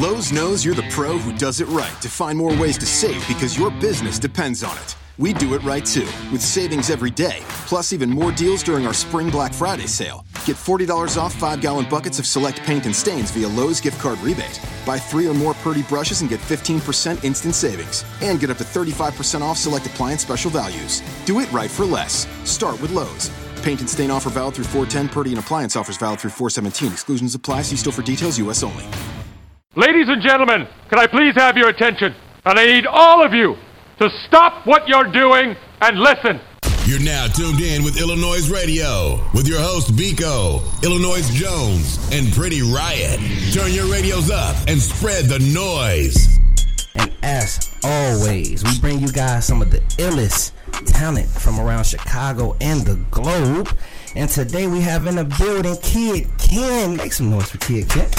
Lowe's knows you're the pro who does it right to find more ways to save because your business depends on it. We do it right too, with savings every day, plus even more deals during our Spring Black Friday sale. Get $40 off 5 gallon buckets of select paint and stains via Lowe's gift card rebate. Buy three or more Purdy brushes and get 15% instant savings. And get up to 35% off select appliance special values. Do it right for less. Start with Lowe's. Paint and stain offer valid through 410. Purdy and appliance offers valid through 417. Exclusions apply. See store for details. U.S. only. Ladies and gentlemen, can I please have your attention? And I need all of you to stop what you're doing and listen. You're now tuned in with Illanoize Radio with your host Biko, Illanoize Jones, and Pretty Riot. Turn your radios up and spread the noise. And as always, we bring you guys some of the illest talent from around Chicago and the globe. And today we have in the building Kidd Kenn. Make some noise for Kidd Kenn.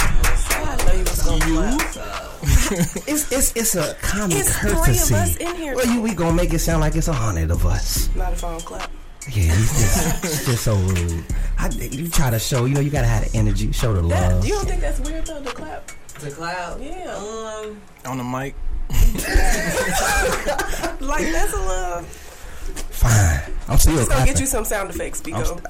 it's, it's it's a common It's three of courtesy. us in here. Well, you, we gonna make it sound like it's a hundred of us. Not a phone clap. Yeah, he's just, he's just so rude. I, you try to show, you know, you gotta have the energy, show the That, love. you don't think that's weird though? The clap. The cloud. Yeah. Um, on the mic. Like that's a little. Fine, I'm still We're gonna clapping. get you some sound effects, I'm st-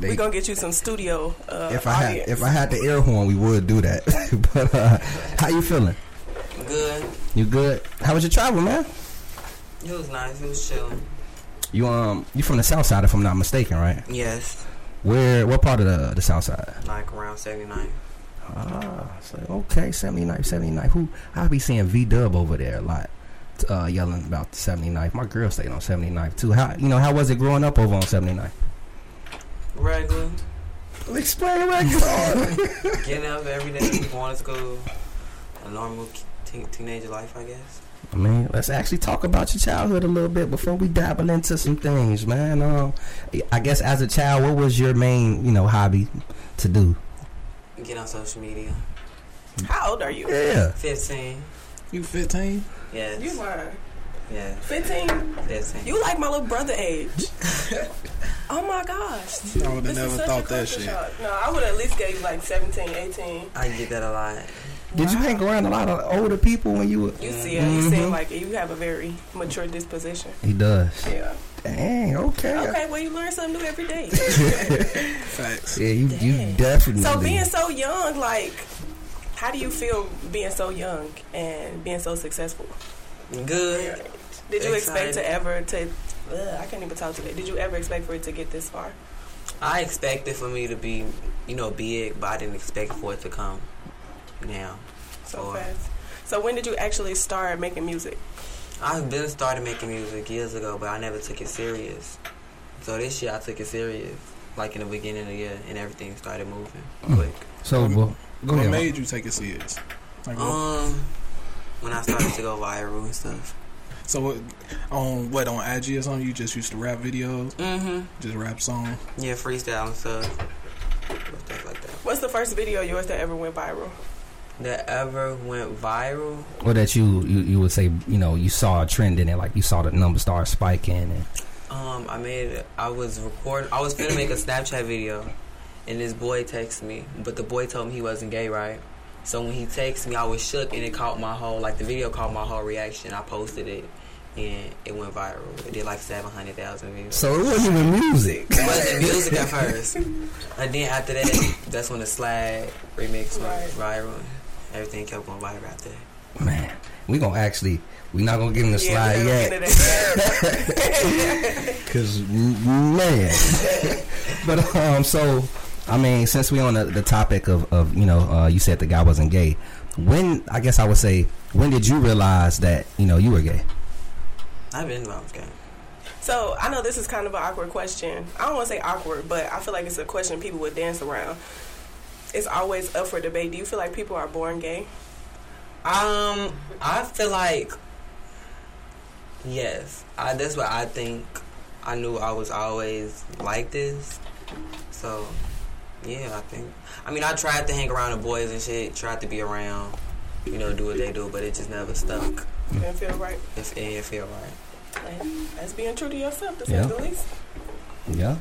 We're gonna get you some studio. Uh, if I had if I had the air horn, we would do that. but uh, how you feeling? good. You good? How was your travel, man? It was nice. It was chill. You um you from the south side, if I'm not mistaken, right? Yes. Where what part of the the south side? Like around 79. Ah, so, okay, 79, 79. Who I be seeing V Dub over there a lot, uh, yelling about the 79. My girl stayed on 79 too. How you know how was it growing up over on 79? Regular. Explain regular. Getting up every day, going to school. A normal teen teenager life, I guess. I mean, let's actually talk about your childhood a little bit before we dabble into some things, man. Um, I guess as a child, what was your main, you know, hobby to do? Get on social media. How old are you? Yeah. 15. You 15? Yes. You lying. Yeah. 15. 15. You like my little brother age. oh my gosh. I would have This is never such a thought that shit. shock. No, I would at least gave you like 17, 18. I get that a lot. Did you hang around a lot of older people when you were? You see, it. you seem like you have a very mature disposition. He does. Yeah. Dang. Okay. Okay, well, you learn something new every day. Facts. Yeah, you you definitely. so being so young, like, how do you feel being so young and being so successful? Good. Did you expect to ever to? Ugh, I can't even talk today. Did you ever expect for it to get this far? I expected for me to be, you know, big, but I didn't expect for it to come now. So Or- fast. So when did you actually start making music? I've been started making music years ago, but I never took it serious. So this year I took it serious, like in the beginning of the year, and everything started moving mm. quick. So well, go what ahead. made you take it serious? Like, what- Um, when I started to go viral and stuff. so what, on what on IG or something? You just used to rap videos, Mm-hmm. just rap songs. Yeah, freestyle and stuff. Stuff like that. What's the first video yours that ever went viral? That ever went viral? Or that you, you you would say you know you saw a trend in it, like you saw the number start spiking, and Um, I made. I was recording. I was gonna make a Snapchat video, and this boy texted me, but the boy told me he wasn't gay, right? So when he texted me, I was shook, and it caught my whole like the video caught my whole reaction. I posted it, and it went viral. It did like seven hundred thousand views. so it wasn't even music. It wasn't music at first, and then after that, that's when the Slag remix went viral. Everything kept going viral after that. Man, we gonna actually we not gonna give him the Yeah, slide we gotta yet, get into that. cause man. but um, so I mean, since we on the, the topic of of you know, uh, you said the guy wasn't gay. When I guess I would say, when did you realize that you know you were gay? I've been involved game. So I know this is kind of an awkward question. I don't want to say awkward, but I feel like it's a question people would dance around. It's always up for debate. Do you feel like people are born gay? Um, I feel like yes. I, that's what I think. I knew I was always like this, so yeah. I think. I mean, I tried to hang around the boys and shit. Tried to be around, you know, do what they do, but it just never stuck. Didn't feel right. If it didn't feel right. And That's being true to yourself, to say Yeah. the least. Yeah.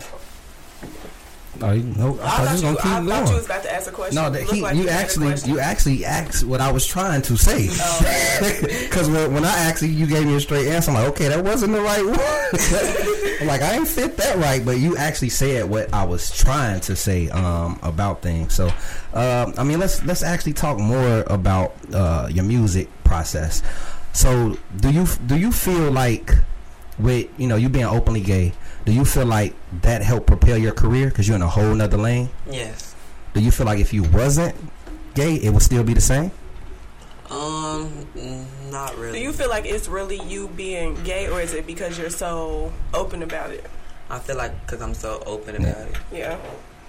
Oh, you, no, I, I thought you was thought, you, gonna keep I going. thought you was about to ask a question. No, You that look he, like you a actually, you actually asked what I was trying to say. Oh. Because when, when I asked you, you gave me a straight answer. I'm like, okay, that wasn't the right one. I'm like, I ain't fit that right, but you actually said what I was trying to say um, about things. So, um, I mean, let's let's actually talk more about uh, your music process. So, do you do you feel like with you know you being openly gay? Do you feel like that helped propel your career because you're in a whole nother lane? Yes. Do you feel like if you wasn't gay, it would still be the same? Um, not really. Do you feel like it's really you being gay, or is it because you're so open about it? I feel like because I'm so open about it, Yeah,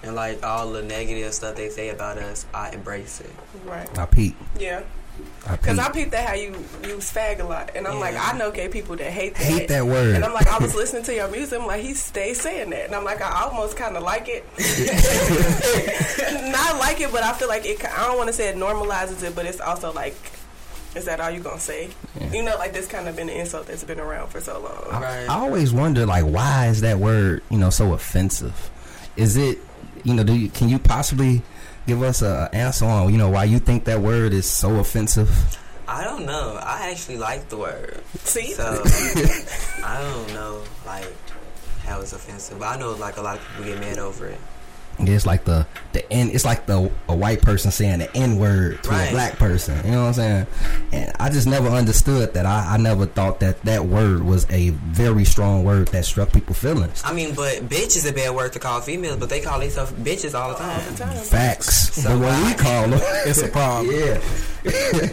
and like all the negative stuff they say about us, I embrace it. right. I peep. Yeah, I because peep. I peeped that how you use fag a lot, and I'm like, I know gay people that hate that. Hate that word. And I'm like, I was listening to your music. I'm like, he stays saying that, and I'm like, I almost kind of like it. Not like it, but I feel like it. I don't want to say it normalizes it, but it's also like, is that all you gonna say? You know, like this kind of been an insult that's been around for so long. Right. I always wonder, like, why is that word, you know, so offensive? Is it, you know, do you can you possibly give us a answer on, you know, why you think that word is so offensive? I don't know. I actually like the word, See, so I don't know like how it's offensive. But I know like a lot of people get mad over it. It's like the the N. It's like the a white person saying the N word to a black person. You know what I'm saying? And I just never understood that. I, I never thought that that word was a very strong word that struck people's feelings. I mean, but bitch is a bad word to call females, but they call themselves bitches all the time. all the time. Facts. So but what we call them, It's a problem. yeah.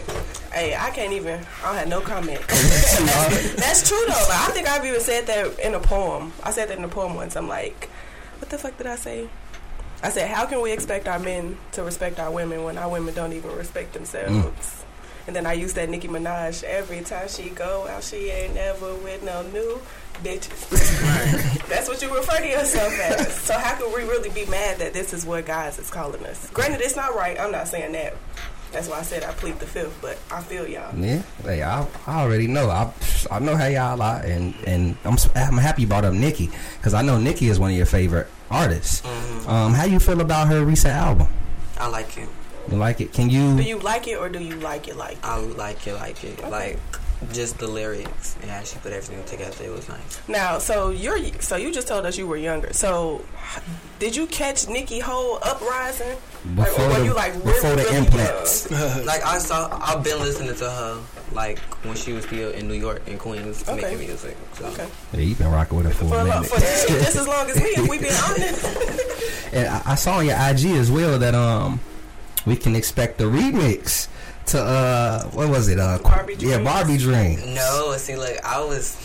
Hey, I can't even. I don't have no comment. That's true though. Like, I think I've even said that in a poem. I said that in a poem once. I'm like, what the fuck did I say? I said, how can we expect our men to respect our women when our women don't even respect themselves? Mm. And then I use that Nicki Minaj every time she go out. She ain't never with no new bitches. That's what you refer to yourself as. So how can we really be mad that this is what guys is calling us? Granted, it's not right. I'm not saying that. That's why I said I plead the fifth, but I feel y'all. Yeah, hey, I, I already know. I I know how y'all are, and and I'm I'm happy you brought up Nicki because I know Nicki is one of your favorite artists. Mm-hmm. Um, how you feel about her recent album? I like it. You like it? Can you? Do you like it or do you like it like I like it, like it, like just the lyrics and how she put everything together. It was nice. now? So you're so you just told us you were younger. So did you catch Nicki whole uprising? Like, or Before were the- you like before really, the really implants. Like I saw, I've been listening to her like when she was still in New York in Queens Okay. making music. So. young? Okay. Yeah, you've been rocking with her for, For, a a lo- minute. for just as long as me, if we been honest. and I, I saw on your IG as well that um we can expect a remix to uh what was it uh Barbie yeah Dreams. Barbie Dream. No, see, look, I was,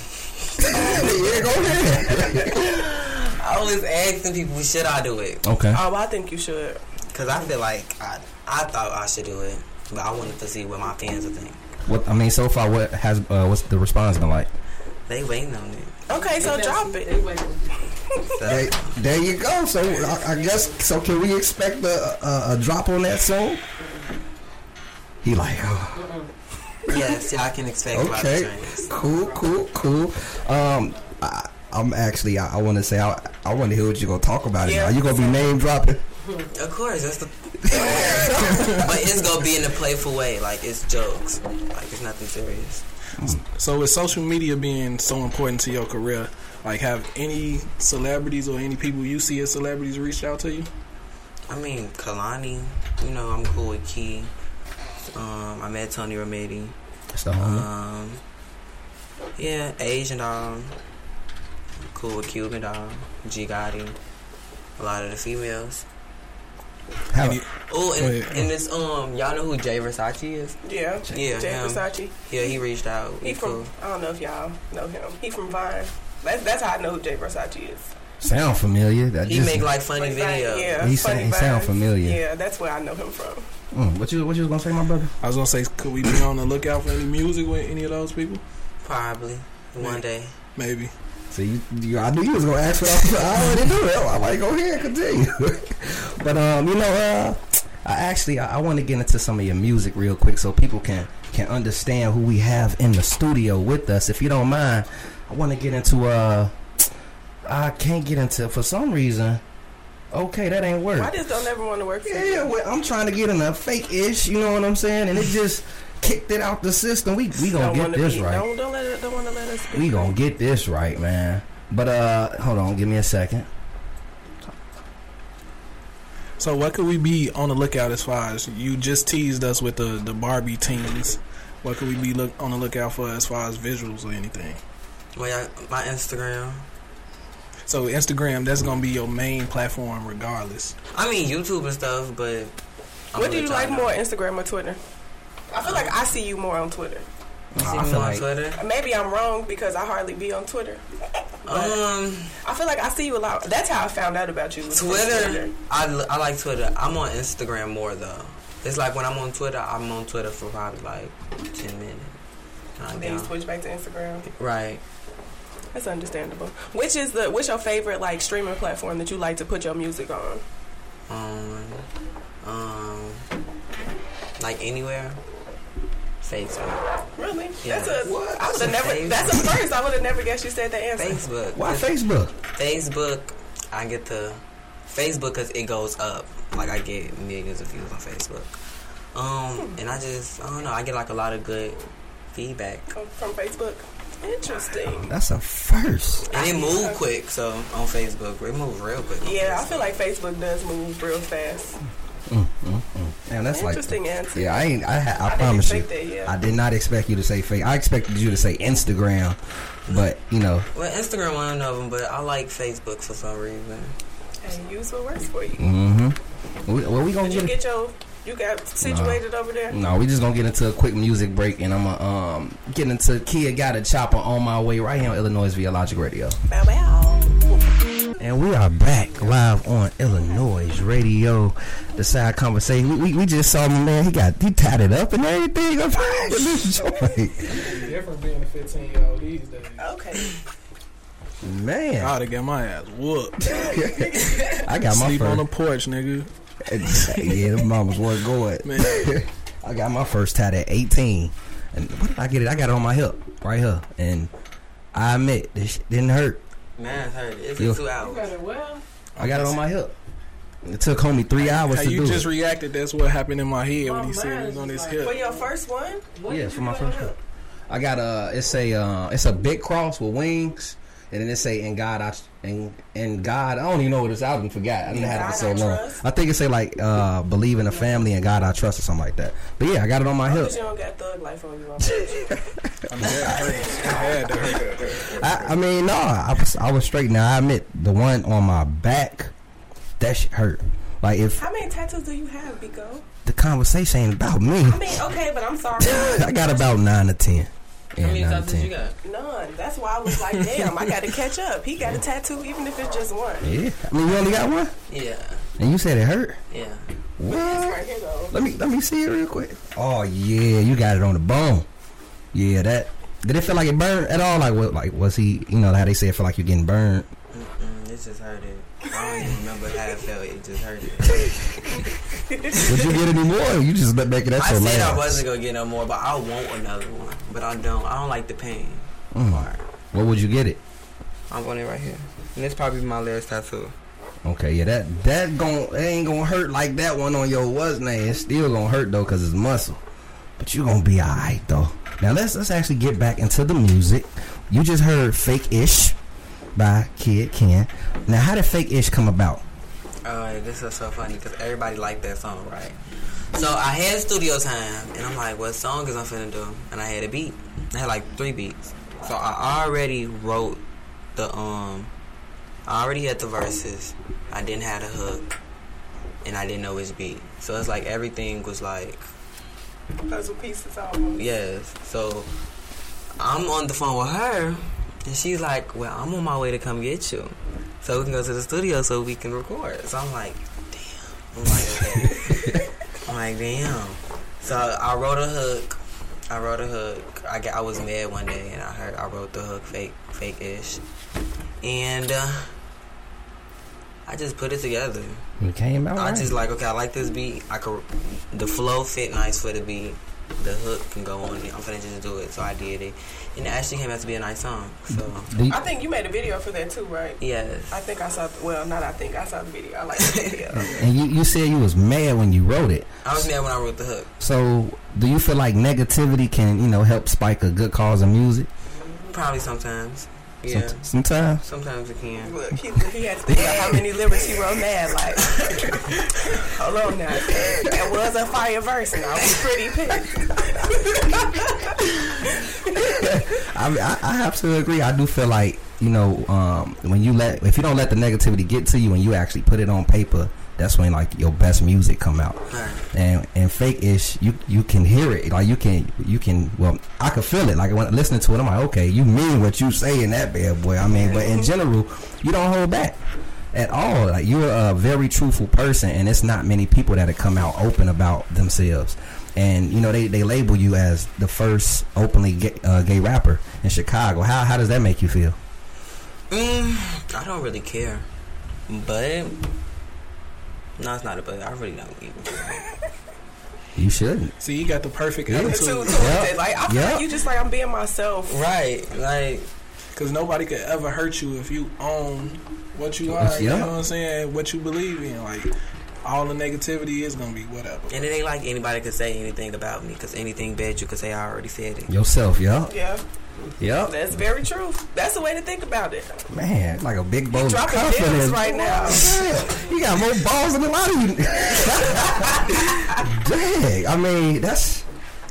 yeah, go ahead. I was asking people, should I do it? okay. oh, I think you should. Because I feel like I, I thought I should do it, but I wanted to see what my fans would think. What I mean so far, what has uh, what's the response been like? They waiting on it. Okay, so drop it. So, There, there you go. So I, I guess so. Can we expect a, a, a drop on that song? He like, oh, yes, y'all can expect okay, cool, cool, cool. Um, I, I'm actually, I, I want to say, I, I want to hear what you're gonna talk about. It Yeah. now. You gonna be name dropping? Of course, that's the. but it's gonna be in a playful way, like it's jokes, like it's nothing serious. So with social media being so important to your career, like have any celebrities or any people you see as celebrities reached out to you? I mean, Kalani, you know, I'm cool with Key. Um, I met Tony Romiti. That's the homie. Um, yeah, Asian Doll. Cool with Cuban Doll. G Gotti. A lot of the females. How- Any- Oh, and, ahead. and this um, y'all know who Jay Versace is? Yeah, Yeah, Jay him. Versace. Yeah, he reached out. He He from cool. I don't know if y'all know him. He from Vine. That's that's how I know who Jay Versace is. sound familiar? That He just- make like funny Like videos. Yeah, He funny sound- he sound familiar. Yeah, that's where I know him from. Mm, what you what you was gonna say, my brother? I was gonna say, could we be on the lookout for any music with any of those people? Probably one day. Maybe. See, you, you, I knew you was gonna ask what I, was, I already knew it. I'm like, go ahead, and continue. but um, you know, uh, I actually I, I want to get into some of your music real quick so people can can understand who we have in the studio with us. If you don't mind, I want to get into uh, I can't get into for some reason. Okay, that ain't work. I just don't ever want to work for Yeah, you. well, I'm trying to get in a fake ish. You know what I'm saying? And it just kicked it out the system. We we gonna get this be, right. Don't don't let it. Don't want to let us. Be. We gonna get this right, man. But uh, hold on, give me a second. So what could we be on the lookout as far as you just teased us with the the Barbie teens? What could we be look on the lookout for as far as visuals or anything? Well, yeah, my Instagram. So Instagram, that's gonna be your main platform regardless. I mean YouTube and stuff, but. I'm What do you like more. Instagram or Twitter? I feel like I see you more on Twitter. You I feel like- Twitter. Maybe I'm wrong because I hardly be on Twitter. Um, I feel like I see you a lot. That's how I found out about you. was from Twitter. I, l- I like Twitter. I'm on Instagram more though. It's like when I'm on Twitter, I'm on Twitter for probably like ten minutes. Calm Then you switch back to Instagram. Right. That's understandable. Which is the what's your favorite like streaming platform that you like to put your music on? Um, um, like anywhere. Facebook. Really? Yeah. That's a What? I would never. That's a first. I would have never guessed you said the answer. Facebook. Why Facebook? Facebook, I get the Facebook because it goes up. Like I get millions of views on Facebook. Um, hmm. and I just I don't know. I get like a lot of good feedback, From, from Facebook. Interesting. That's a first. and it move quick. So on Facebook, it move real quick. on Yeah, I feel like Facebook does move real fast. Mm, mm, mm. Man, that's like Interesting answer. Yeah, I ain't. I, ha- I, I promise you. that, yeah. I did not expect you to say fake. I expected you to say Instagram, but you know, Well, Instagram one of them, but I like Facebook for some reason. And use what works for you. mm-hmm. We, well, we gonna Did you get. get your you got situated over there? no, we just gonna get into a quick music break, and I'm gonna um get into Kia Got a Chopper on my way right here on Illanoize via Logic Radio. Bow bow. And we are back live on Illanoize Radio. The side conversation. We, we, we just saw my man. He got he tied it up and everything. I'm in this joint. Different being a 15 year old these days. Okay. Man, I oughta get my ass whooped. I got my Sleep on the porch, nigga. yeah, the mamas weren't going. Man. I got my first tat at 18. And what did I get it? I got it on my hip, right here. And I admit, this shit didn't hurt. Man, it's hurt. It's You- two hours. I got it on my hip. It took homie three hours How to you do just it. reacted, that's what happened in my head when he said it was on his For hip. your first one? yeah, for my first hip. I got a. It's a. Uh, it's a big cross with wings, and then it say "In God I in in God." I don't even know what it's. I done forgot. I didn't have it for so I long. trust? I think it say like uh, "Believe in the family and God I trust" or something like that. But yeah, I got it on my hip. You don't got thug life on you. I'm pretty I mean, that hurt. It had to hurt. I, I mean, no, I was I was straight. Now I admit the one on my back, that shit hurt. Like if How many tattoos do you have, Biko? the conversation ain't about me, I mean, okay, but I'm sorry. I got about nine to ten. Yeah, How many nine to tattoos you got? None. That's why I was like, damn, I got to catch up. He got a tattoo, even if it's just one. Yeah, I mean you only got one, Yeah, and you said it hurt. yeah. What? Right here, though. Let me let me see it real quick. Oh yeah, you got it on the bone. Yeah, that. Did it feel like it burned at all? Like what? Like was he? You know how they say it feel like you're getting burned. Mm-mm, it just hurted. I don't even remember how it felt. It just hurted. Would you get any more? You just let back it. That's I your said I wasn't gonna get no more, but I want another one. But I don't. I don't like the pain Mm. part. What would you get it? I'm on it right here. And this probably my last tattoo. Okay, yeah, that that gon' it ain't gonna hurt like that one on your was name. It's still gonna hurt though, cause it's muscle. But you gonna be alright though. Now let's let's actually get back into the music. You just heard "Fake Ish" by Kidd Kenn. Now, how did "Fake Ish" come about? Uh, this is so funny because everybody liked that song, right? So I had studio time, and I'm like, what song is I'm finna do? And I had a beat. I had like three beats. So I already wrote the um, I already had the verses. I didn't have the hook, and I didn't know which beat. So it's like everything was like Puzzle pieces almost. Yes. So I'm on the phone with her, and she's like, "Well, I'm on my way to come get you, so we can go to the studio so we can record." So I'm like, "Damn." I'm like, "Okay." I'm like, "Damn." So I wrote a hook. I wrote a hook. I got, I was mad one day, and I heard I wrote the hook fake, fake ish, and uh, I just put it together. It came out. I right. just like okay, I like this beat. I could the flow fit nice for the beat, the hook can go on it. I'm finna just do it. So I did it. And it actually came out to be a nice song. So, I think you made a video for that too, right? yes. I think I saw. Well, not I think I saw the video. I like the video. and you, you said you was mad when you wrote it. I was mad when I wrote the hook. So, do you feel like negativity can, you know, help spike a good cause of music? Probably sometimes. Some- Yeah. sometimes. Sometimes it can. Look, he, he had to think about how many lyrics he wrote mad. Like, hold on now. That was a fire verse, and I was pretty pissed. I, I, I have to agree. I do feel like you know um, when you let if you don't let the negativity get to you and you actually put it on paper, that's when like your best music come out. Right. And and fake ish, you you can hear it. Like you can you can well I can feel it. Like when listening to it, I'm like, okay, you mean what you say in that bad boy. I mean, but in general, you don't hold back at all. Like you're a very truthful person, and it's not many people that have come out open about themselves. And you know they, they label you as the first openly gay, uh, gay rapper in Chicago. How how does that make you feel? Mm, I don't really care. But. No, it's not a but. I really don't even care. You shouldn't. See, you got the perfect Yeah. Too, attitude too, Yep. Like, I feel Yep. like you just like I'm being myself. right. Like, because nobody could ever hurt you if you own what you Yes, are. You know what I'm saying? What you believe in. Like all the negativity is gonna be whatever. and it ain't like anybody could say anything about me. Because anything bad you could say, I already said it. Yourself, yeah, Yeah, yeah. that's very true. That's the way to think about it. Man, like a big bowl of confidence right now. You got more balls than a lot of you. Dang, I mean that's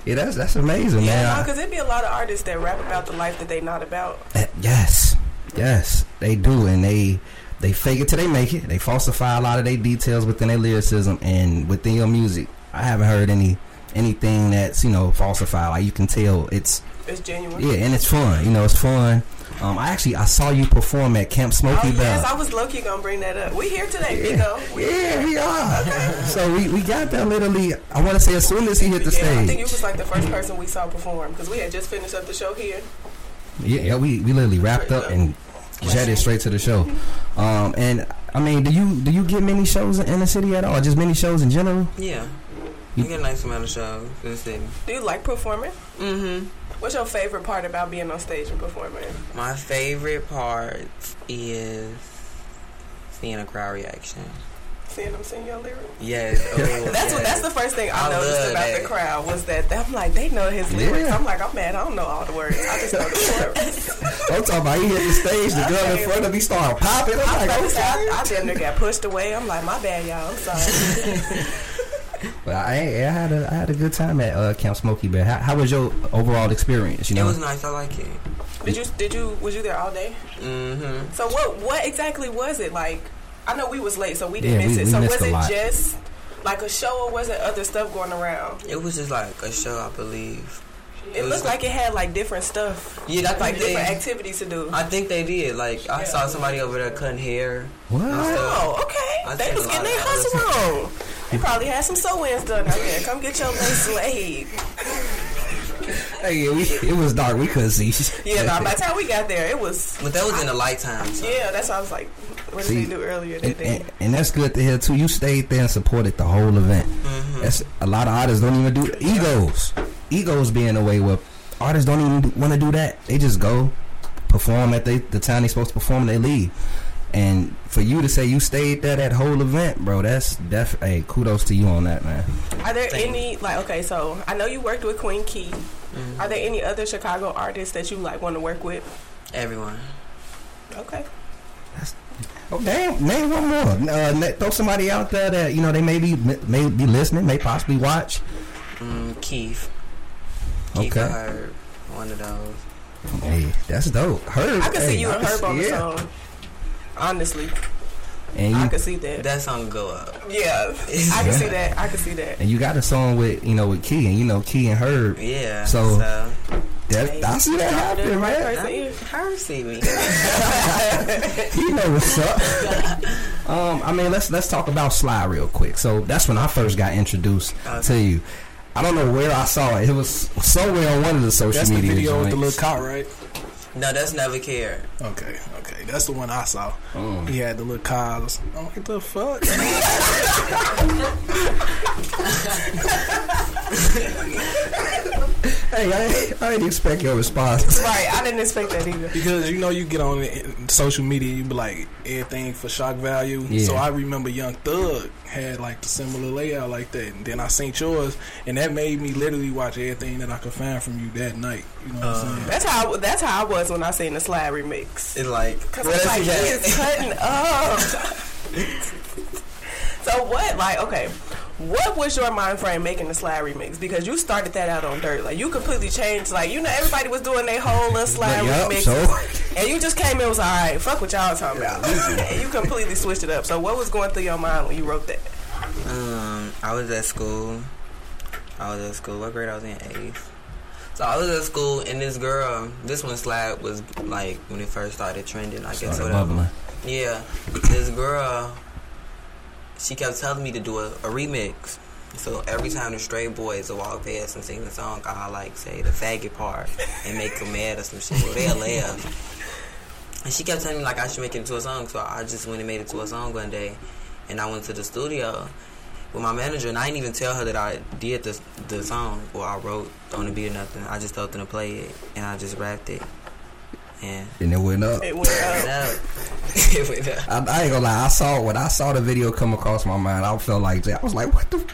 yeah, that's that's amazing, Yeah, man. because there'd be a lot of artists that rap about the life that they not about. Uh, yes, yes, they do, and they they fake it till they make it. They falsify a lot of their details within their lyricism and within your music. I haven't heard any anything that's you know falsified. Like you can tell it's It's genuine. yeah, and it's fun. You know, it's fun. Um, I actually I saw you perform at Camp Smoky Oh Bell. yes, I was low key gonna bring that up. We here today, Biko. We- Yeah, we are. so we, we got there literally. I want to say as soon as he hit the Yeah, I think you was like the first person we saw perform because we had just finished up the show here. Yeah, yeah, we, we literally wrapped up and jetted straight to the show. Um, and I mean, do you do you get many shows in the city at all? Just many shows in general? Yeah. You get a nice amount of shows in the city. Do you like performing? Mm-hmm. What's your favorite part about being on stage and performing? My favorite part is seeing a crowd reaction. Seeing them sing your lyrics. Yes. Oh, That's what. That's the first thing I, I noticed about that. the crowd was that I'm like they know his lyrics. Yeah. I'm like I'm mad. I don't know all the words. I just know the chorus. I'm talking about he hit the stage, the girl in front of me started popping. I'm I, like, first, okay. I, I damn near got pushed away. I'm like my bad, y'all. I'm sorry. But I, I had a I had a good time at uh, Camp Smoky Bear. How, how was your overall experience? You know, It was nice. I like it. did you? Did you? Was you there all day? Mm-hmm. So what? What exactly was it like? I know we was late, so we didn't Yeah, miss we- it. we So was a it lot. just like a show, or was it other stuff going around? It was just like a show, I believe. It looked like it had like different stuff, Yeah, that's like like different they, activities to do. I think they did. Like I saw somebody over there cutting hair. what? Oh, I okay. They was getting their of other hustle on. They probably had some sew-ins done out there. Come get your lace laid. Hey, we, it was dark. We couldn't see. Yeah, nah, by the time we got there, it was. But that was in the light time. So. Yeah, that's why I was like, what did See, they do earlier and, today? and, and that's good to hear too. You stayed there and supported the whole event. Mm-hmm. That's a lot of artists don't even do egos. Egos being the way where artists don't even want to do that. They just go perform at they, the time they supposed to perform and they leave. And for you to say you stayed there that whole event, bro, that's def. Hey, kudos to you on that, man. Are there Thank any like okay? So I know you worked with Queen Key. Mm-hmm. Are there any other Chicago artists that you like want to work with? Everyone. Okay. Oh damn! Name one more. Uh, throw somebody out there that you know they may be may be listening, may possibly watch. Mm, Keith. Keith Okay. I heard one of those. Hey, that's dope. Herb. I can hey, see you I and can Herb on see- the yeah. song. Honestly, And I you can see that. That song go up. Yeah, I can see that. I can see that. and you got a song with you know with Key and you know Key and Herb. Yeah. So- so That, I see that Dropping happening, right man. person ear. see me. You know what's up. um, I mean, let's let's talk about Sly real quick. So that's when I first got introduced to you. I don't know where I saw it. It was somewhere on one of the social That's the media. video with the little cop, right? No, that's never cared. Okay, okay, that's the one I saw. Mm. He had the little cars. I'm like, the fuck? Hey, I, I didn't expect your response. Right, I didn't expect that either. Because you know you get on the- social media, you be like everything for shock value. Yeah. So I remember Young Thug had like the similar layout like that, and then I seen yours, and that made me literally watch everything that I could find from you that night. You know what I'm saying? That's how I, that's how I was when I seen the slide remix. It's like, Cause well, I'm like, he is cutting up. so what? Like, okay, what was your mind frame making the slide remix? Because you started that out on dirt. Like, you completely changed. Like, you know, everybody was doing their whole little slide Yup, remix, so and you just came in and was all right. Fuck what y'all talking about, and you completely switched it up. So what was going through your mind when you wrote that? Um, I was at school. I was at school. What grade I was in? Eighth. So I was at school, and this girl, this one slide was like when it first started trending. I guess Started whatever. bubbling. Yeah, this girl, she kept telling me to do a, a remix. So every time the straight boys will walk past and sing the song, I like say the faggot part and make them mad or some shit. They'll laugh. And she kept telling me like I should make it into a song. So I just went and made it to a song one day, and I went to the studio with my manager, and I didn't even tell her that I did the the song or I wrote on the beat or nothing. I just told them to play it, and I just rapped it. And and it went up. It went up. it went up. I, I ain't gonna lie. I saw when I saw the video come across my mind. I felt like I was like, "What the?"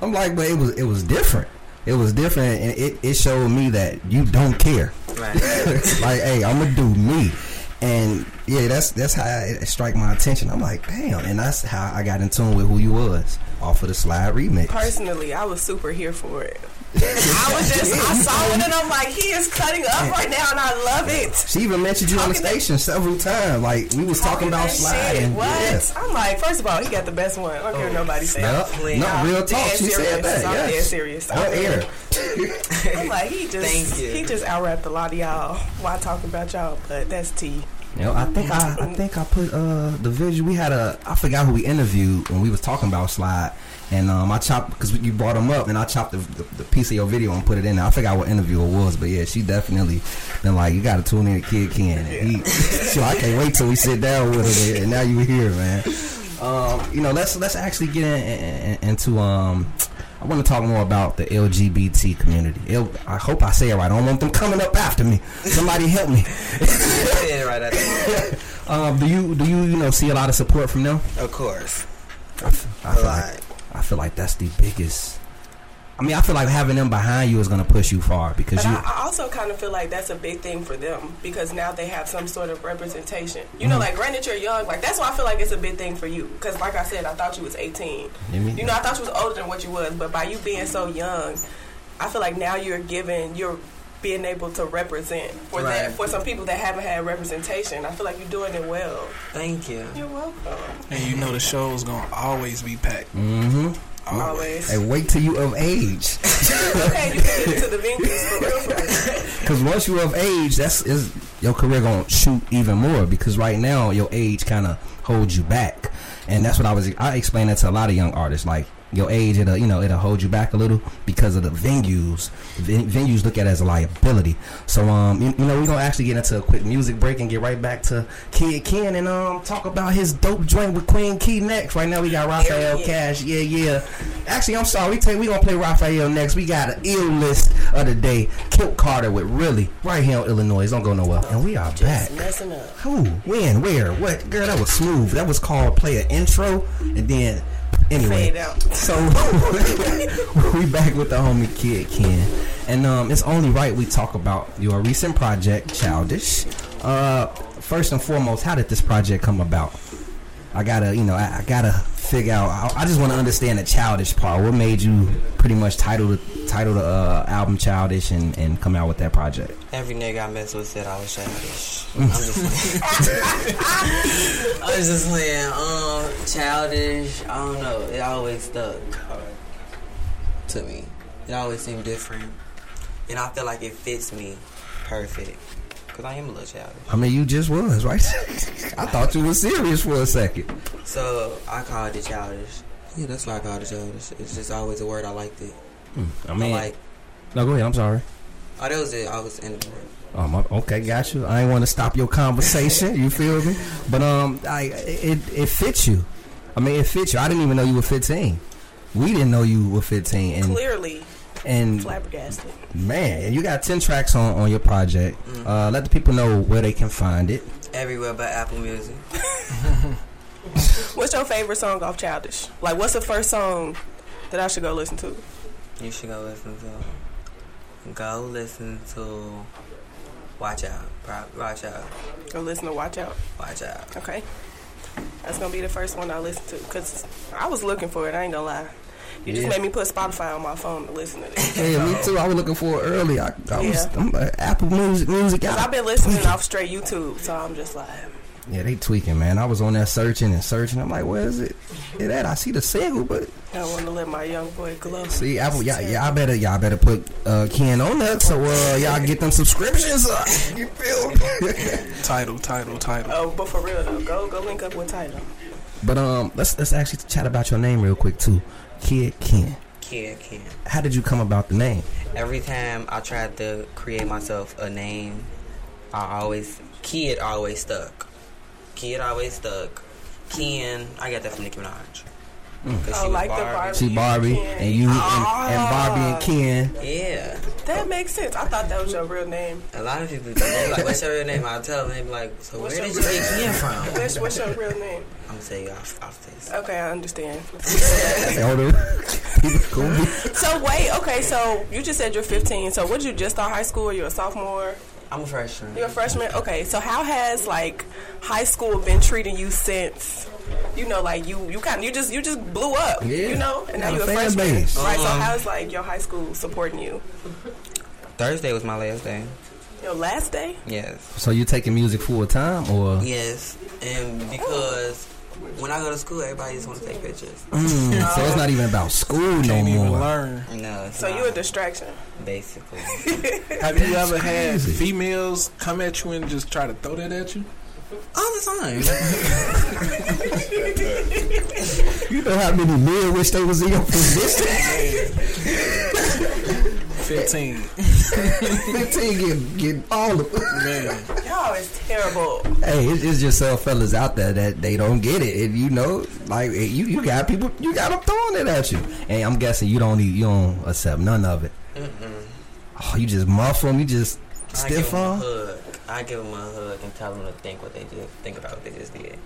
I'm like, but it was it was different. It was different, and it, it showed me that you don't care. Right. like, hey, I'm gonna do me, and yeah, that's that's how it strike my attention. I'm like, damn, and that's how I got in tune with who you was off of the slide remix. Personally, I was super here for it. I was just, I saw it and I'm like, he is cutting up right now and I love it. She even mentioned you on the Talking that- station several times. Like we was talking about that slide. shit. What? yeah. I'm like, first of all, he got the best one. I don't care what oh, nobody say. Yup. Please. No, I'm real talk. dead She serious. said that. I'm yes. dead serious. On I'm air. I'm like, he just, Thank you. he just out rapped a lot of y'all while talking about y'all, but that's T. You know, I think I, I think I put uh the visual. We had a I forgot who we interviewed when we was talking about slide, and um I chopped because you brought him up, and I chopped the, the, the piece of your video and put it in. there. I forgot what interview it was, but yeah, she definitely been like, you got to tune in to Kidd Kenn. And he, so I can't wait till we sit down with him, and now you here, man. Um, you know, let's let's actually get in, in- into um. I want to talk more about the LGBT community. L- I hope I say it right. I don't want them coming up after me. Somebody help me. Yeah, right that. Um, do you do you you know see a lot of support from them? Of course. I f- I A feel lot. like I feel like that's the biggest. I mean, I feel like having them behind you is going to push you far because But you. I, I also kind of feel like that's a big thing for them because now they have some sort of representation. You know, Mhm. like granted you're young, like that's why I feel like it's a big thing for you. Because like I said, I thought you was 18. You mean- You know, I thought you was older than what you was, but by you being so young, I feel like now you're given you're being able to represent for that for some people that haven't had representation. I feel like you're doing it well. Thank you. You're welcome. And you know the show's gonna always be packed. mm-hmm. Always. Hey, wait till you of age, okay, you get to the venues for real. because once you of age, that's is your career gonna shoot even more. Because right now your age kind of holds you back, and that's what I was. I explain that to a lot of young artists, like. Your age, it'll you know it'll hold you back a little because of the venues. Ven- venues look at it as a liability. So um, you, you know we're gonna actually get into a quick music break and get right back to Kidd Kenn and um talk about his dope joint with Queen Key next. Right now we got Raphael Yeah. Cash. Yeah, yeah. Actually, I'm sorry. We take we gonna play Raphael next. We got an ill list of the day. Kilt Carter with really right here in Illinois. Don't go nowhere. And we are back. Messing up. Who? When? Where? What? Girl, that was smooth. That was called play an intro and then anyway. So we back with the homie Kidd Kenn, and um, it's only right we talk about your recent project, Childish. Uh, first and foremost, how did this project come about? I gotta, you know, I, I gotta figure out. I, I just want to understand the childish part. What made you pretty much title the title the uh, album Childish and, and come out with that project? Every nigga I mess with said I was childish. I'm just playing. I was just playing. Um, childish. I don't know. It always stuck to me. It always seemed different, and I feel like it fits me perfect. Cause I am a little childish. I mean, you just was right. I thought you were serious for a second. So I called it childish. Yeah, that's why I called it childish. It's just always a word I liked it. I I mean, like no, go ahead. I'm sorry. Oh, that was it. I was in. Um, okay, got you. I ain't want to stop your conversation. You feel me? But um, I it it fits you. I mean, it fits you. I didn't even know you were 15. We didn't know you were 15, and Clearly and flabbergasted. man, you got 10 tracks on on your project. Uh, let the people know where they can find it. Everywhere but Apple Music. What's your favorite song off Childish? Like, what's the first song that I should go listen to? You should go listen to. Go listen to. Watch out. Pro- Watch out. Go listen to Watch Out. Watch out. Okay. That's gonna be the first one I listen to because I was looking for it. I ain't gonna lie. You just made me put Spotify on my phone to listen to this. Yeah, me too. I was looking for it early. I, I was I'm like, Apple Music, music. Cause out. I've been listening off straight YouTube, so I'm just like, Yeah, they tweaking, man. I was on there searching and searching. I'm like, where is it? It at? I see the single, but I want to let my young boy glow. see, Apple, y'all, y'all better, y'all better put uh, Ken on that so uh, y'all get them subscriptions. Up. You feel? Title, title, title. Oh, but for real though, go go link up with Title. but um, let's let's actually chat about your name real quick too, Kidd Kenn. Kid, kid. How did you come about the name? Every time I tried to create myself a name, I always kid always stuck. Kid always stuck. Ken, I got that from Nicki Minaj. Mm. Cause Oh, like the Barbie. See Barbie Ken. and you and, and Barbie and Ken. Yeah, That makes sense. I thought that was your real name. a lot of people they be like, "What's your real name?" I'll tell them, they like, "So What's where did you real get Ken from?" What's, what's your real name? I'm gonna tell you off, off this. Okay, I understand. Elder. People. So wait, okay, so you just said you're 15. So what did you just start high school? You're a sophomore. I'm a freshman. You're a freshman. Okay, so how has like high school been treating you since? You know, like you you kind of you just you just blew up. Yeah. You know, and now Got you're a freshman. base. Right. So Um, how's like your high school supporting you? Thursday was my last day. Your last day? Yes. So you're taking music full time or? Yes, and because when I go to school, everybody just want to take pictures. Mm, so it's not even about school no Can't even more. learn. No, it's So not, you a distraction? basically. Have you ever had females come at you and just try to throw that at you? All the time. You know how many men wish they was in your position? 15. 15 get, get all of Man. Y'all is terrible. Hey, it's, it's just some fellas out there that they don't get it. If you know, like you, you got people, you got them throwing it at you. And I'm guessing you don't, need, you don't accept none of it. Oh, you just muff them, you just I give stiff them a hug. I give them a hug and tell them to think what they did. Think about what they just did.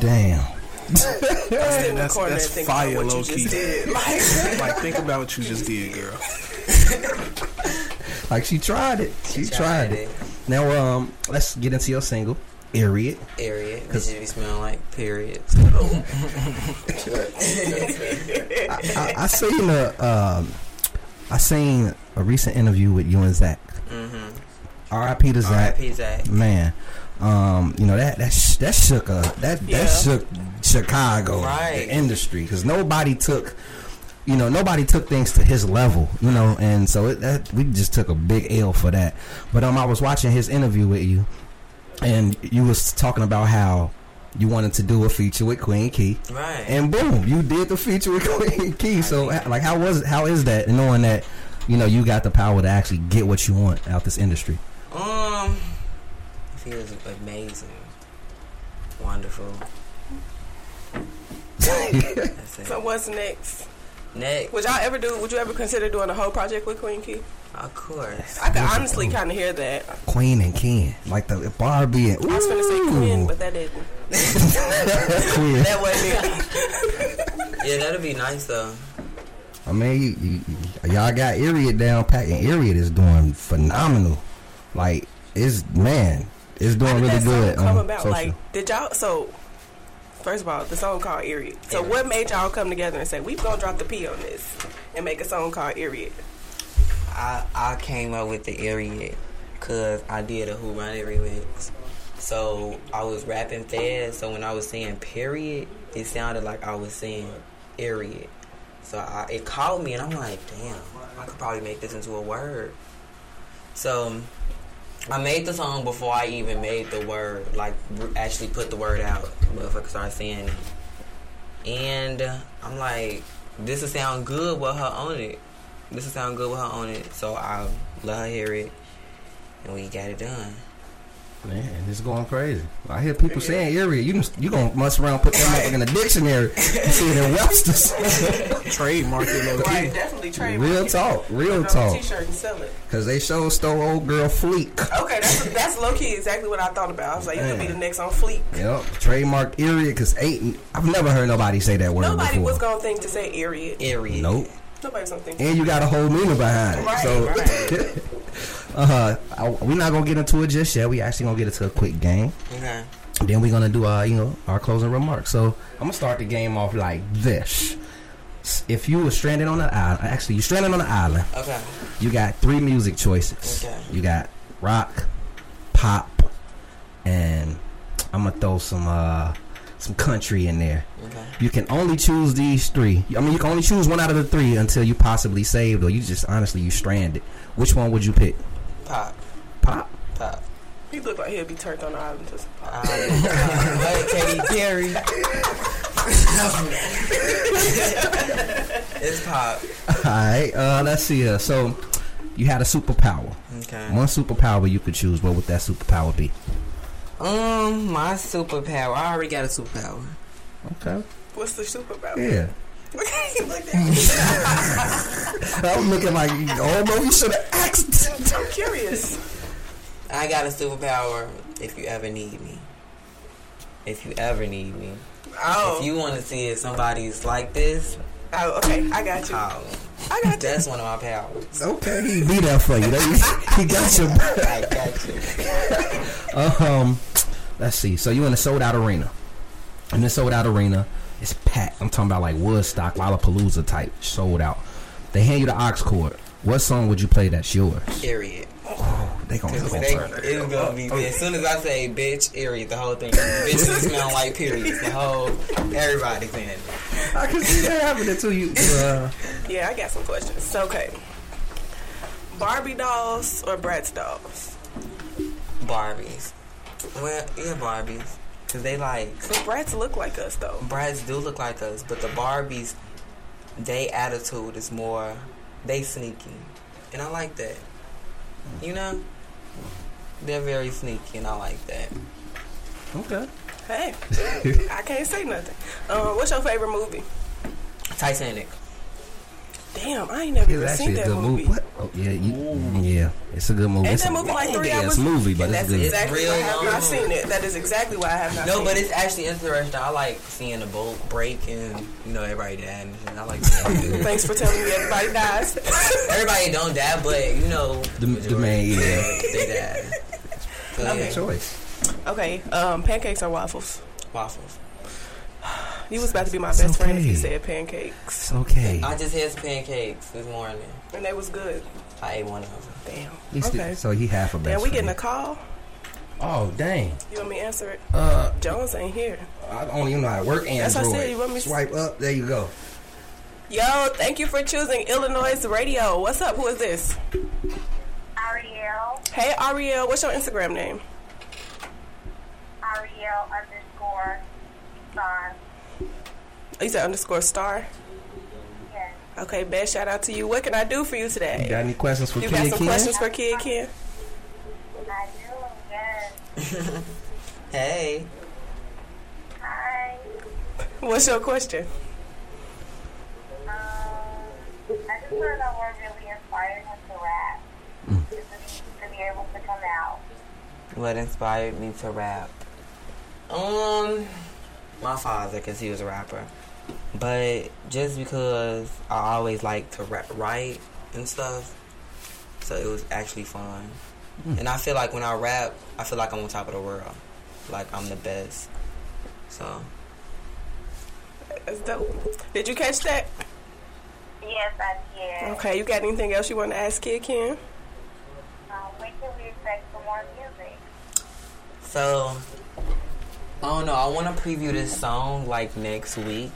Damn. That's- corner that's fire, about what you low-key. just did. Like, Like, think about what you just did, girl. Like she tried it. She, tried, tried it. it. Now, um, let's get into your single, Ariad. Area. Bitches be smelling like period. I, I seen a, um, I seen a recent interview with you and Zach. Mm-hmm. R.I.P. to Zach. R.I.P. Zach. Man, um, you know that that sh- that shook a that Yeah. that shook Chicago, Right. the industry, because nobody took, you know, nobody took things to his level, you know, and so it, that we just took a big L for that. But um, I was watching his interview with you, and you was talking about how you wanted to do a feature with Queen Key, Right. and boom, you did the feature with Queen Key. So like, how was it? How is that? Knowing that, you know, you got the power to actually get what you want out this industry. Um, feels amazing, wonderful. So what's next? Next, Would y'all ever do? Would you ever consider doing a whole project with Queen Key? of course. I could honestly kind of hear that. Queen and Ken, like the Barbie and ooh. I was gonna say Queen, but that didn't. Queen. That wasn't it. Yeah, that'd be nice though. I mean, you, you, you- y'all got Iriad down pat, and Iriad is doing phenomenal. Like, it's man, it's doing How did really that song good. come on about? social. Like, did y'all? So, first of all, the song called Eerie. So, Eerie. what made y'all come together and say we gonna drop the P on this and make a song called Eerie? I I came up with the area because I did a Who Run It remix. So I was rapping fast. So when I was saying period, it sounded like I was saying area. So I, it called me, and I'm like, damn, I could probably make this into a word. So I made the song before I even made the word, like actually put the word out. Motherfucker started saying it, and I'm like, this will sound good with her on it. this will sound good with her on it, so I let her hear it, and we got it done. Man, it's going crazy. I hear people saying area. You done- you gonna mess around, put that motherfucker in a dictionary, and see it in Webster's. Trademark it, low key. Right, definitely trademark Real talk, real Put it on a talk. T-shirt and sell it. Cause they show stole old girl Fleek. Okay, that's that's low key exactly what I thought about. I was like, you could be the next on Fleek. Yep, trademark area. Cause ain't I've never heard nobody say that word Nobody before. was gonna think to say area. Area. nope. Nobody was gonna think. And you got a whole meaning behind it. Right, so, right. uh, I- we're not gonna get into it just yet. We actually gonna get into a quick game. Okay. Then we're gonna do our, you know, our closing remarks. So I'm gonna start the game off like this. If you were stranded on an island, actually, you're stranded on an island. Okay. You got three music choices. Okay. You got rock, pop, and I'm gonna throw some uh some country in there. Okay. You can only choose these three. I mean, you can only choose one out of the three until you possibly saved, or you just honestly you stranded. Which one would you pick? Pop. Pop. Pop. He looked like he'd be turned on the island. Just pop. hey, Katy Perry. it's pop. All right. Uh, let's see here. So, you had a superpower. Okay. One superpower you could choose. What would that superpower be? Um, my superpower. I already got a superpower. Okay. what's the superpower? Yeah. he looked at me. I was looking like, oh no, you should have asked. I'm curious. I got a superpower. If you ever need me. If you ever need me. Oh, If you want to see if somebody's like this, oh, okay, I got you. call. I got you. That's one of my powers. Okay, he be there for you. He got your I got you. Um, let's see. So you in a sold out arena. In the sold out arena, it's packed. I'm talking about like Woodstock, Lollapalooza type sold out. They hand you the aux cord. What song would you play that's yours? Period. They gonna Cause they, it's gonna be as soon as I say bitch, period, the whole thing. Bitches smell like periods. The whole everybody's in. It. I can see that happening to you. Uh, Yeah, I got some questions. So, okay, Barbie dolls or Bratz dolls? Barbies. Well, yeah, Barbies. Cause they like So Bratz look like us though. brides do look like us, but the Barbies, they attitude is more, they sneaky, and I like that. You know, they're very sneaky, and I like that. okay. Hey, I can't say nothing. Um, what's your favorite movie? Titanic. Damn, I ain't never It's even actually seen a that good movie. movie. What? Oh, yeah, you, yeah, it's a good movie. Ain't it's that a movie like three long-ass hours? movie, but And it's that's good. exactly Real why I have not seen it. That is exactly why I have not No, seen but it. it's actually interesting. I like seeing the boat break and you know everybody die. And. I like that. Thanks for telling me everybody dies. everybody don't die, but you know The- the main, yeah. they die. So, Okay. yeah. choice. okay, um, pancakes or waffles? Waffles. You was about to be my It's best friend if you said pancakes, okay. I just had some pancakes this morning. and they was good. I ate one of them. Damn. He's still- Okay. so he half a best. Damn, we getting a call. Oh dang. You want me to answer it? Uh, Jones ain't here. I don't even know how to work Android. That's what I said, you want me to- Swipe up. There you go. Yo, thank you for choosing Illanoize Radio. What's up? Who is this? Ariel, Hey, Ariel. What's your Instagram name? Ariel underscore star. You said underscore star. Yes. Okay, best shout out to you. What can I do for you today? You Got any questions for You Kid got some Ken? questions for Kidd Kenn? I do, yes. Hey. Hi. What's your question? Um, I just want to know what really inspired him to rap. To, be, to be able to come out. What inspired me to rap? Um, my father, because he was a rapper. But just because I always like to rap, write and stuff, so it was actually fun. And I feel like when I rap, I feel like I'm on top of the world, like I'm the best. So That's dope. Did you catch that? Yes, I did. Okay, you got anything else you want to ask Kidd Kenn? Um, when can we expect some more music? So, I don't know. I want to preview this song like next week.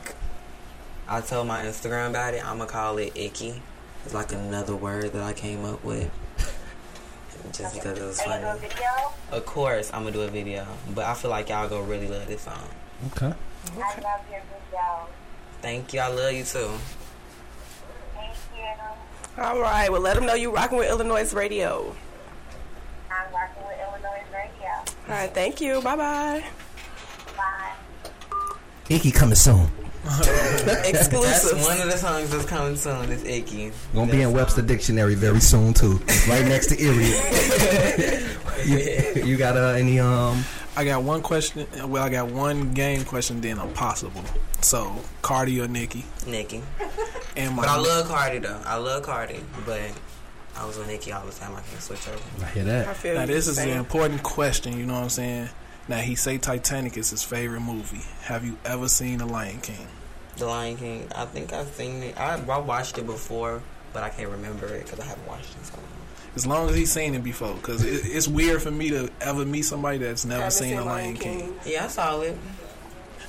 I told my Instagram about it. I'm gonna call it Icky. It's like another word that I came up with. Just because it was Are you doing a funny. video? Of course, I'm gonna do a video, but I feel like y'all gonna really love this song. Okay. I love your video. Thank you. I love you too. Thank you. All right. Well, let them know you're rocking with Illanoize Radio. I'm rocking with Illanoize Radio. All right. Thank you. Bye bye. Bye. Icky coming soon. That's Exclusive. one of the songs that's coming soon. Is Icky. Gonna be in Webster Dictionary very soon too. Right next to Erie. you, you got uh, any um? I got one question. Well, I got one game question, then a possible. So, Cardi or Nicki? Nicki. And my But I love Cardi though. I love Cardi, but I was with Nicki all the time. I can't switch over. I hear I that. feel Now this is an important question. You know what I'm saying? Now he say Titanic is his favorite movie. Have you ever seen The Lion King? The Lion King. I think I've seen it. I, I watched it before, but I can't remember it because I haven't watched it. So long. As long as he's seen it before, because it, it's weird for me to ever meet somebody that's never seen seen The Lion King. Yeah, I saw it.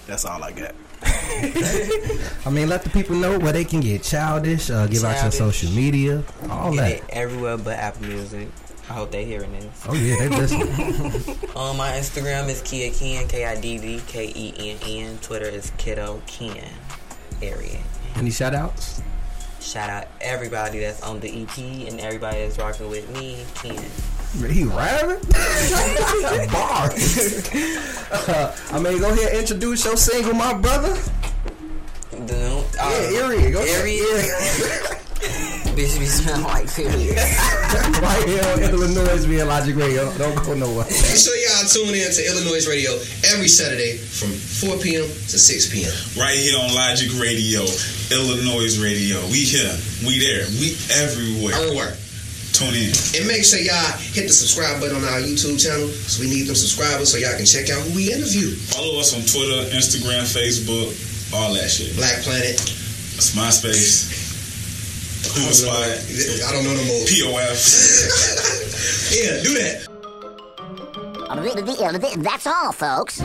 That's all I got. I mean, let the people know where they can get childish. Uh, give out your social media, all Get that. it everywhere but Apple Music. I hope they're hearing this. Oh yeah, they listen. Um, my Instagram is Kidd Kenn, K I D D K E N N. Twitter is Kiddo Ken. Area. any shout outs? Shout out everybody that's on the EP and everybody that's rocking with me, Ken. He rapping? Bars. uh, I mean, go ahead, and introduce your single, my brother. The uh, Yeah, Erie. Go ahead. Erie. Bitch be smell like period. right here on Illanoize Real Logic Radio. Don't go nowhere. Make sure y'all tune in to Illanoize Radio every Saturday from 4 p.m. to 6 p.m. right here on Logic Radio, Illanoize Radio. We here, we there, we everywhere. Everywhere. Tune in. And make sure y'all hit the subscribe button on our YouTube channel so we need them subscribers so y'all can check out who we interview. Follow us on Twitter, Instagram, Facebook, all that shit. Black Planet. It's MySpace, I Google don't know, Spot, I don't know no more. POF. yeah, do that. That's all, folks.